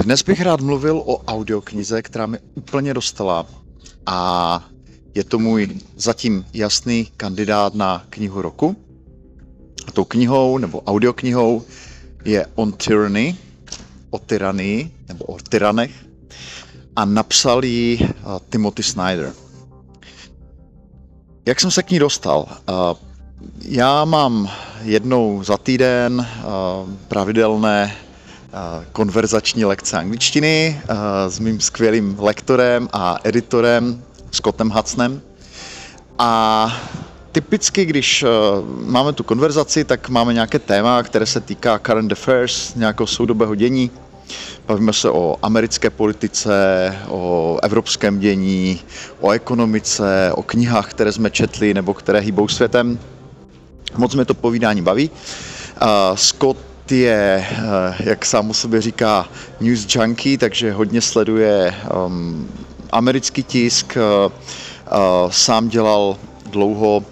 Dnes bych rád mluvil o audioknize, která mi úplně dostala a je to můj zatím jasný kandidát na knihu roku. A tou knihou nebo audioknihou je On Tyranny, o tyranii nebo o tyranech a napsal ji uh, Timothy Snyder. Jak jsem se k ní dostal? Uh, já mám jednou za týden uh, pravidelné konverzační lekce angličtiny s mým skvělým lektorem a editorem Scottem Hudsnem. A typicky, když máme tu konverzaci, tak máme nějaké téma, které se týká current affairs, nějakého soudobého dění. Bavíme se o americké politice, o evropském dění, o ekonomice, o knihách, které jsme četli nebo které hýbou světem. Moc mě to povídání baví. Scott je, eh, jak sám o sobě říká, news junkie, takže hodně sleduje um, americký tisk, uh, uh, sám dělal dlouho uh,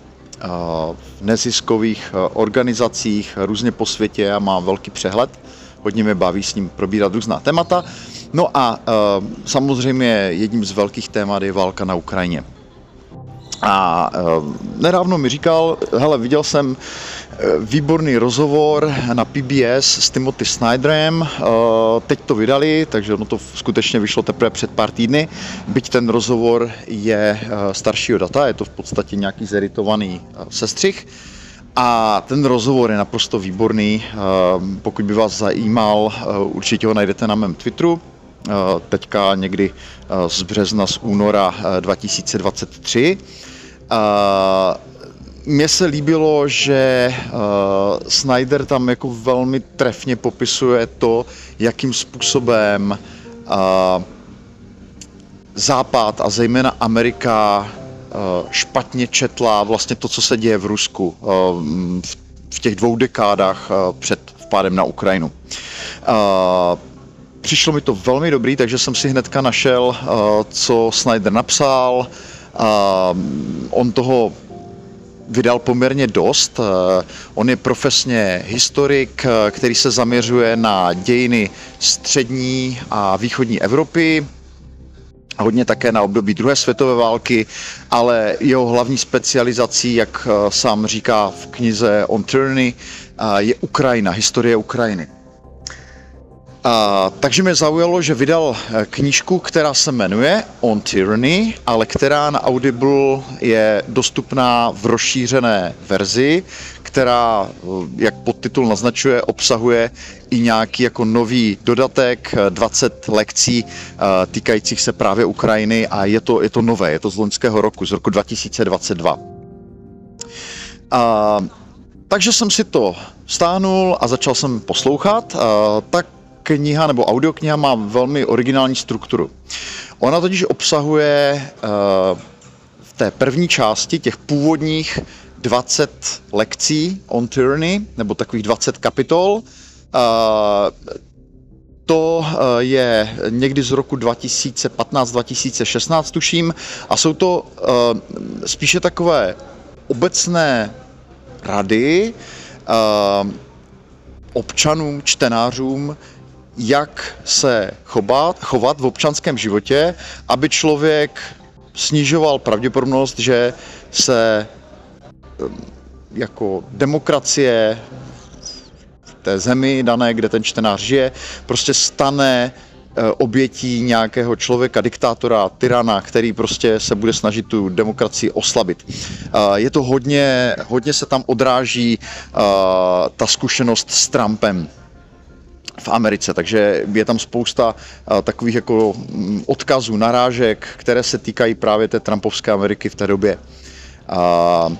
v neziskových organizacích různě po světě a má velký přehled. Hodně mě baví s ním probírat různá témata. No a samozřejmě jedním z velkých témat je válka na Ukrajině. A nedávno mi říkal, hele, viděl jsem výborný rozhovor na PBS s Timothy Snyderem. Eh, teď to vydali, takže ono to skutečně vyšlo teprve před pár týdny. Byť ten rozhovor je eh, staršího data, je to v podstatě nějaký zeritovaný eh, sestřih. A ten rozhovor je naprosto výborný. Pokud by vás zajímal, určitě ho najdete na mém Twitteru. Teďka někdy z března, z února 2023 mně se líbilo, že Snyder tam jako velmi trefně popisuje to, jakým způsobem Západ a zejména Amerika špatně četla vlastně to, co se děje v Rusku v, těch dvou dekádách před vpádem na Ukrajinu. Přišlo mi to velmi dobrý, takže jsem si hnedka našel, uh, co Snyder napsal. Uh, on toho vydal poměrně dost. Eh, on je profesně historik, eh, který se zaměřuje na dějiny střední a východní Evropy, hodně také na období druhé světové války, ale jeho hlavní specializací, jak eh, sám říká v knize On Tyranny, je Ukrajina, historie Ukrajiny. A, takže mě zaujalo, že vydal eh, knížku, která se jmenuje On Tyranny, ale která na Audible je dostupná v rozšířené verzi, která, eh, jak podtitul naznačuje, obsahuje i nějaký jako nový dodatek, 20 eh, lekcí týkajících se právě Ukrajiny a je to, je to nové, je to z loňského roku, z roku 2022. A, takže jsem si to stáhnul a začal jsem poslouchat. A, tak kniha nebo audiokniha má velmi originální strukturu. Ona totiž obsahuje uh, v té první části těch původních 20 lekcí on tyranny, nebo takových 20 kapitol. Uh, to je někdy z roku 2015-2016, tuším, a jsou to spíše takové obecné rady občanům, čtenářům, jak se chovat, chovat v občanském životě, aby člověk snižoval pravděpodobnost, že se jako demokracie v té zemi dané, kde ten čtenář žije, prostě stane e, obětí nějakého člověka, diktátora, tyrana, který prostě se bude snažit tu demokracii oslabit. Je to hodně, hodně se tam odráží ta zkušenost s Trumpem v Americe, takže je tam spousta takových jako mm, odkazů, narážek, které se týkají právě té Trumpovské Ameriky v té době. A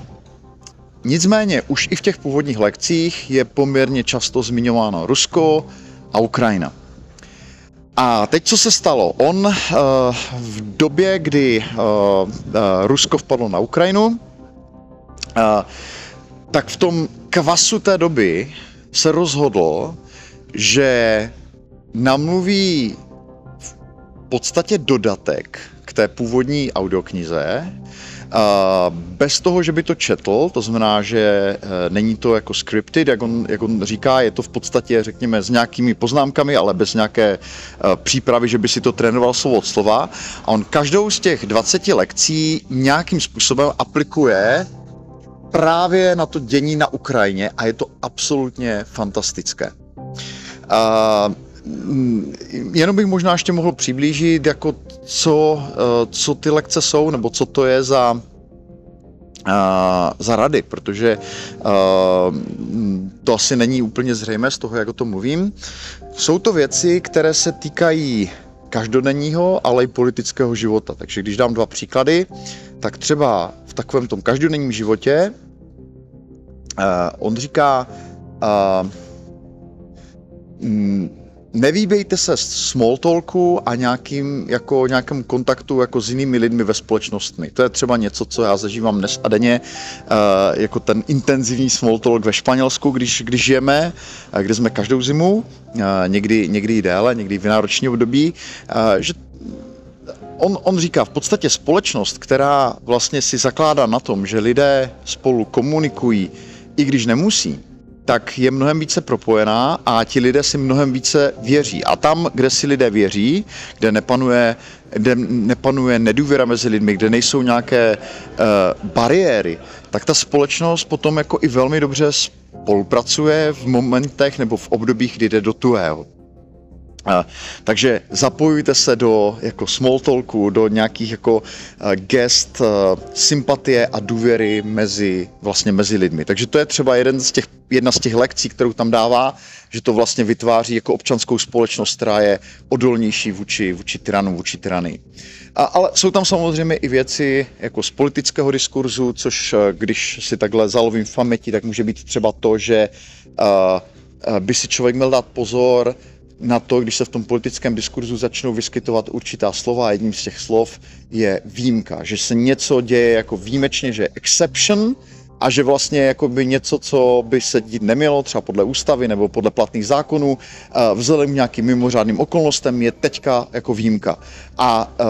nicméně už i v těch původních lekcích je poměrně často zmiňováno Rusko a Ukrajina. A teď co se stalo? On uh, v době, kdy uh, Rusko vpadlo na Ukrajinu, tak v tom kvasu té doby se rozhodlo, že namluví v podstatě dodatek k té původní audioknize Bez toho, že by to četl, to znamená, že není to jako scripted, jak on, jak on říká, je to v podstatě, řekněme, s nějakými poznámkami, ale bez nějaké přípravy, že by si to trénoval slovo od slova. A on každou z těch 20 lekcí nějakým způsobem aplikuje právě na to dění na Ukrajině a je to absolutně fantastické. Uh, jenom bych možná ještě mohl přiblížit, jako co, uh, co ty lekce jsou, nebo co to je za, uh, za rady, protože uh, to asi není úplně zřejmé z toho, jak o tom mluvím. Jsou to věci, které se týkají každodenního, ale i politického života. Takže když dám dva příklady, tak třeba v takovém tom každodenním životě on říká, nevýbejte se small talku a nějakým, jako nějakém kontaktu jako s jinými lidmi ve společnostmi. To je třeba něco, co já zažívám dnes a denně, uh, jako ten intenzivní small talk ve Španělsku, když, když žijeme, uh, kde jsme každou zimu, uh, někdy, někdy déle, někdy v náročním období, že on, on říká v podstatě společnost, která vlastně si zakládá na tom, že lidé spolu komunikují, i když nemusí, tak je mnohem více propojená a ti lidé si mnohem více věří. A tam, kde si lidé věří, kde nepanuje, kde nepanuje nedůvěra mezi lidmi, kde nejsou nějaké uh, bariéry, tak ta společnost potom jako i velmi dobře spolupracuje v momentech nebo v obdobích, kdy jde do tuhého. Takže zapojujte se do jako small talku, do nějakých jako gest, sympatie a důvěry mezi, vlastně mezi lidmi. Takže to je třeba jeden z těch, jedna z těch lekcí, kterou tam dává, že to vlastně vytváří jako občanskou společnost, která je odolnější vůči, vůči tyranu, vůči tyranii. A, ale jsou tam samozřejmě i věci jako z politického diskurzu, což když si takhle zalovím v paměti, tak může být třeba to, že uh, by si člověk měl dát pozor, na to, když se v tom politickém diskurzu začnou vyskytovat určitá slova jedním z těch slov je výjimka, že se něco děje jako výjimečně, že je exception a že vlastně jako by něco, co by se dít nemělo, třeba podle ústavy nebo podle platných zákonů, eh, vzhledem k nějakým mimořádným okolnostem je teďka jako výjimka. A uh,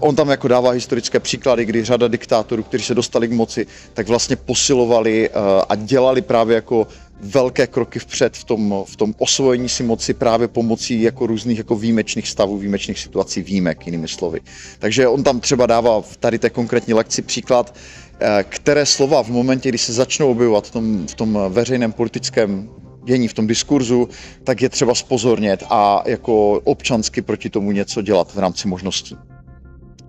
on tam jako dává historické příklady, kdy řada diktátorů, kteří se dostali k moci, tak vlastně posilovali uh, a dělali právě jako velké kroky vpřed v tom, v tom osvojení si moci právě pomocí jako různých jako výjimečných stavů, výjimečných situací, výjimek, jinými slovy. Takže on tam třeba dává v tady té konkrétní lekci příklad, eh, které slova v momentě, kdy se začnou objevovat v tom, v tom veřejném politickém dění, v tom diskurzu, tak je třeba spozornět a jako občansky proti tomu něco dělat v rámci možností.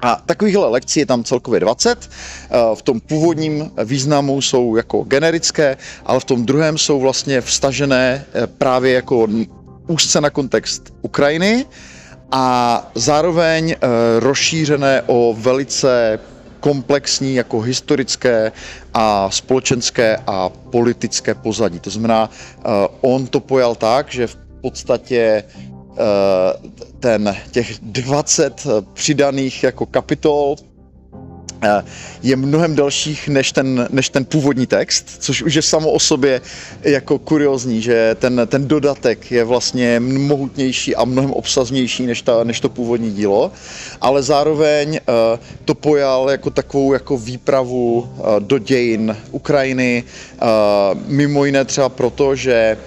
A takovýchhle lekcí je tam celkově 20. Eh, v tom původním významu jsou jako generické, ale v tom druhém jsou vlastně vstažené eh, právě jako úzce na kontext Ukrajiny a zároveň eh, rozšířené o velice komplexní jako historické a společenské a politické pozadí. To znamená, on to pojal tak, že v podstatě ten, těch 20 přidaných jako kapitol eh, je mnohem delších než ten, než ten původní text, což už je samo o sobě jako kuriozní, že ten, ten dodatek je vlastně mohutnější a mnohem obsaznější než, ta, než to původní dílo, ale zároveň to pojal jako takovou jako výpravu do dějin Ukrajiny, mimo jiné třeba proto, že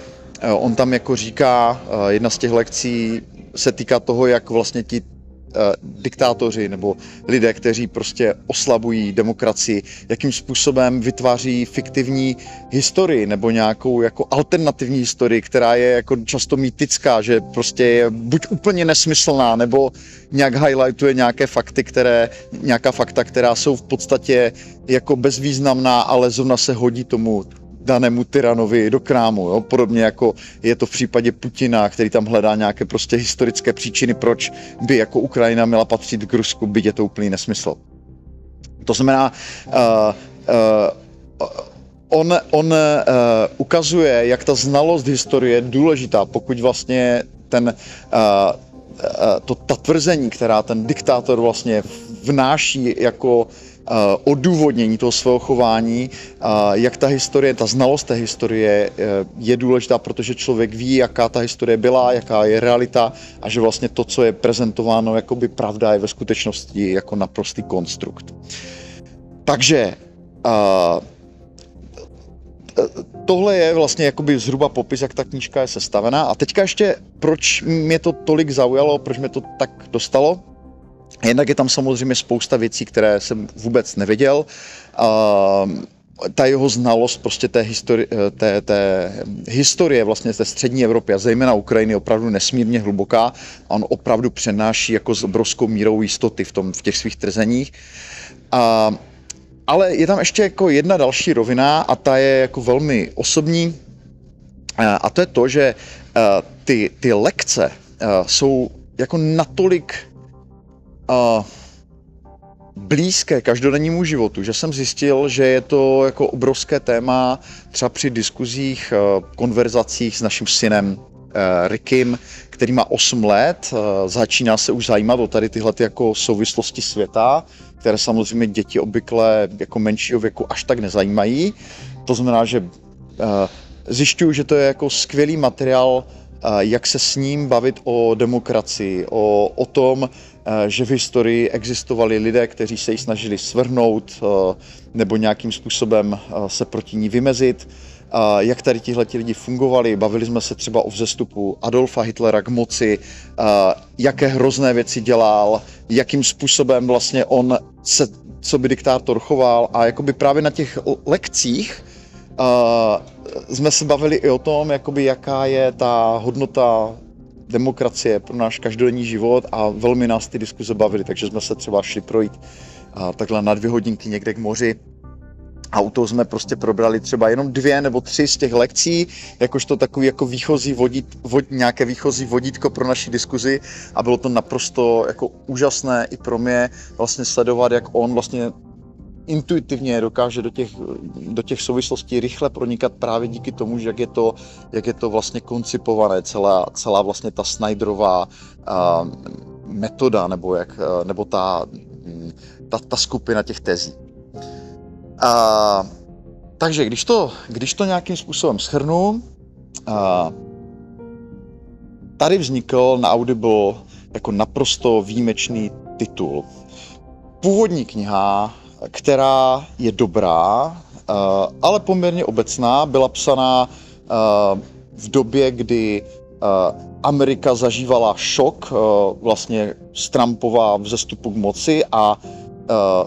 On tam jako říká, jedna z těch lekcí se týká toho, jak vlastně ti uh, diktátoři nebo lidé, kteří prostě oslabují demokracii, jakým způsobem vytváří fiktivní historii nebo nějakou jako alternativní historii, která je jako často mýtická, že prostě je buď úplně nesmyslná, nebo nějak highlightuje nějaké fakty, které, nějaká fakta, která jsou v podstatě jako bezvýznamná, ale zrovna se hodí tomu danému tyranovi do krámu. Jo? Podobně jako je to v případě Putina, který tam hledá nějaké prostě historické příčiny, proč by jako Ukrajina měla patřit k Rusku, byť je to úplný nesmysl. To znamená, uh, uh, on, on uh, ukazuje, jak ta znalost historie je důležitá, pokud vlastně ten, uh, to, ta tvrzení, která ten diktátor vlastně vnáší jako odůvodnění toho svého chování, jak ta historie, ta znalost té historie eh, je důležitá, protože člověk ví, jaká ta historie byla, jaká je realita a že vlastně to, co je prezentováno jako by pravda, je ve skutečnosti jako naprostý konstrukt. takže tohle je vlastně jakoby zhruba popis, jak ta knížka je sestavená. A teďka ještě, proč mě to tolik zaujalo, proč mě to tak dostalo, Jednak je tam samozřejmě spousta věcí, které jsem vůbec nevěděl. Uh, ta jeho znalost prostě té, histori- té, té historie vlastně té střední Evropy a zejména Ukrajiny je opravdu nesmírně hluboká a on opravdu přenáší jako s obrovskou mírou jistoty v, tom, v těch svých trzeních. A, ale je tam ještě jako jedna další rovina a ta je jako velmi osobní. A to je to, že ty, ty lekce jsou jako natolik blízké každodennímu životu, že jsem zjistil, že je to jako obrovské téma třeba při diskuzích, konverzacích s naším synem Rickym, který má 8 let, uh, začíná se už zajímat o tady tyhle ty jako souvislosti světa, které samozřejmě děti obvykle jako menšího věku až tak nezajímají. To znamená, že zjišťuju, že to je jako skvělý materiál, jak se s ním bavit o demokracii, o, o tom, Eh, že v historii existovali lidé, kteří se ji snažili svrhnout eh, nebo nějakým způsobem eh, se proti ní vymezit. Jak tady tihle lidi fungovali, bavili jsme se třeba o vzestupu Adolfa Hitlera k moci, jaké hrozné věci dělal, jakým způsobem vlastně on se co by diktátor choval? A jakoby právě na těch lekcích jsme se bavili i o tom, jakoby jaká je ta hodnota demokracie pro náš každodenní život a velmi nás ty diskuze bavily, takže jsme se třeba šli projít a takhle na dvě hodinky někde k moři a u toho jsme prostě probrali třeba jenom dvě nebo tři z těch lekcí, jakožto takový jako výchozí vodit, vod, nějaké výchozí vodítko pro naši diskuzi a bylo to naprosto jako úžasné i pro mě vlastně sledovat, jak on vlastně intuitivně dokáže do těch, do těch souvislostí rychle pronikat právě díky tomu, že jak je to, jak je to vlastně koncipované, celá, celá vlastně ta Snyderová uh, metoda nebo, jak, uh, nebo ta, ta, ta skupina těch tezí. Uh, takže když to, když to nějakým způsobem schrnu, uh, tady vznikl na Audible jako naprosto výjimečný titul. Původní kniha která je dobrá, ale poměrně obecná. Byla psaná v době, kdy Amerika zažívala šok vlastně z Trumpova vzestupu k moci a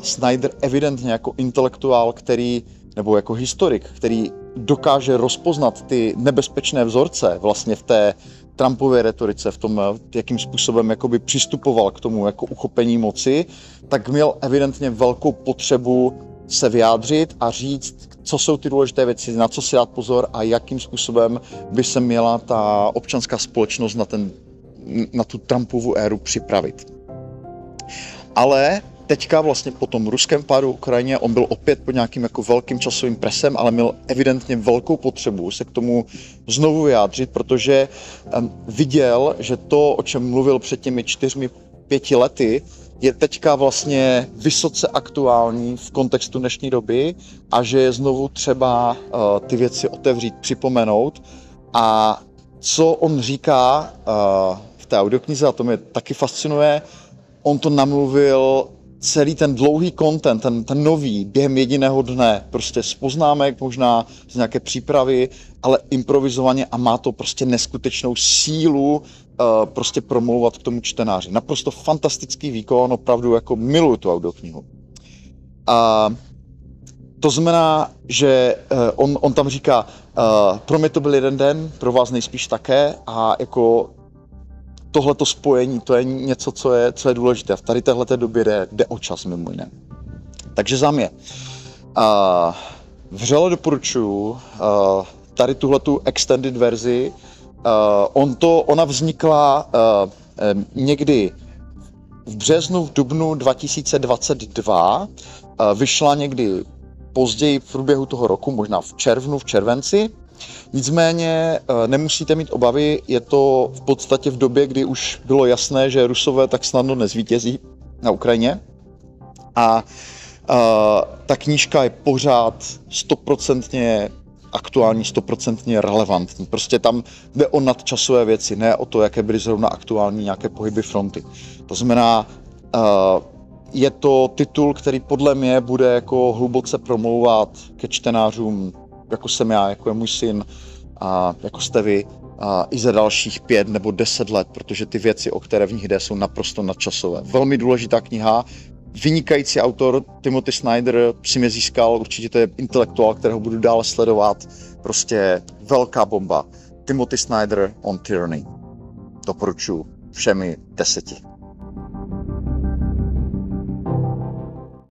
Snyder evidentně jako intelektuál, který, nebo jako historik, který dokáže rozpoznat ty nebezpečné vzorce vlastně v té Trumpově retorice, v tom, jakým způsobem jakoby přistupoval k tomu jako uchopení moci, tak měl evidentně velkou potřebu se vyjádřit a říct, co jsou ty důležité věci, na co si dát pozor a jakým způsobem by se měla ta občanská společnost na, ten, na tu Trumpovu éru připravit. Ale teďka vlastně po tom ruském pádu Ukrajině, on byl opět pod nějakým jako velkým časovým presem, ale měl evidentně velkou potřebu se k tomu znovu vyjádřit, protože viděl, že to, o čem mluvil před těmi čtyřmi, pěti lety, je teďka vlastně vysoce aktuální v kontextu dnešní doby a že je znovu třeba uh, ty věci otevřít, připomenout. A co on říká uh, v té audioknize, a to mě taky fascinuje, on to namluvil celý ten dlouhý content, ten, ten nový, během jediného dne, prostě z poznámek, možná z nějaké přípravy, ale improvizovaně a má to prostě neskutečnou sílu uh, prostě promlouvat k tomu čtenáři. Naprosto fantastický výkon, opravdu jako miluju tu audioknihu. A to znamená, že uh, on, on tam říká, uh, pro mě to byl jeden den, pro vás nejspíš také a jako tohleto spojení, to je něco, co je, co je důležité. V tady téhle době jde, jde o čas mimo jiné. Takže za mě. Uh, vřele doporučuji uh, tady tuhletu extended verzi. Uh, on to, ona vznikla uh, někdy v březnu, v dubnu 2022. Uh, vyšla někdy později v průběhu toho roku, možná v červnu, v červenci. Nicméně eh, nemusíte mít obavy, je to v podstatě v době, kdy už bylo jasné, že Rusové tak snadno nezvítězí na Ukrajině. A uh, ta knížka je pořád stoprocentně aktuální, stoprocentně relevantní. Prostě tam jde o nadčasové věci, ne o to, jaké byly zrovna aktuální nějaké pohyby fronty. To znamená, uh, je to titul, který podle mě bude jako hluboce promlouvat ke čtenářům, jako jsem já, jako je můj syn, a jako jste vy, a i za dalších pět nebo deset let, protože ty věci, o které v nich jde, jsou naprosto nadčasové. Velmi důležitá kniha, vynikající autor Timothy Snyder si mě získal, určitě to je intelektuál, kterého budu dále sledovat, prostě velká bomba. Timothy Snyder on Tyranny. Doporučuji všemi deseti.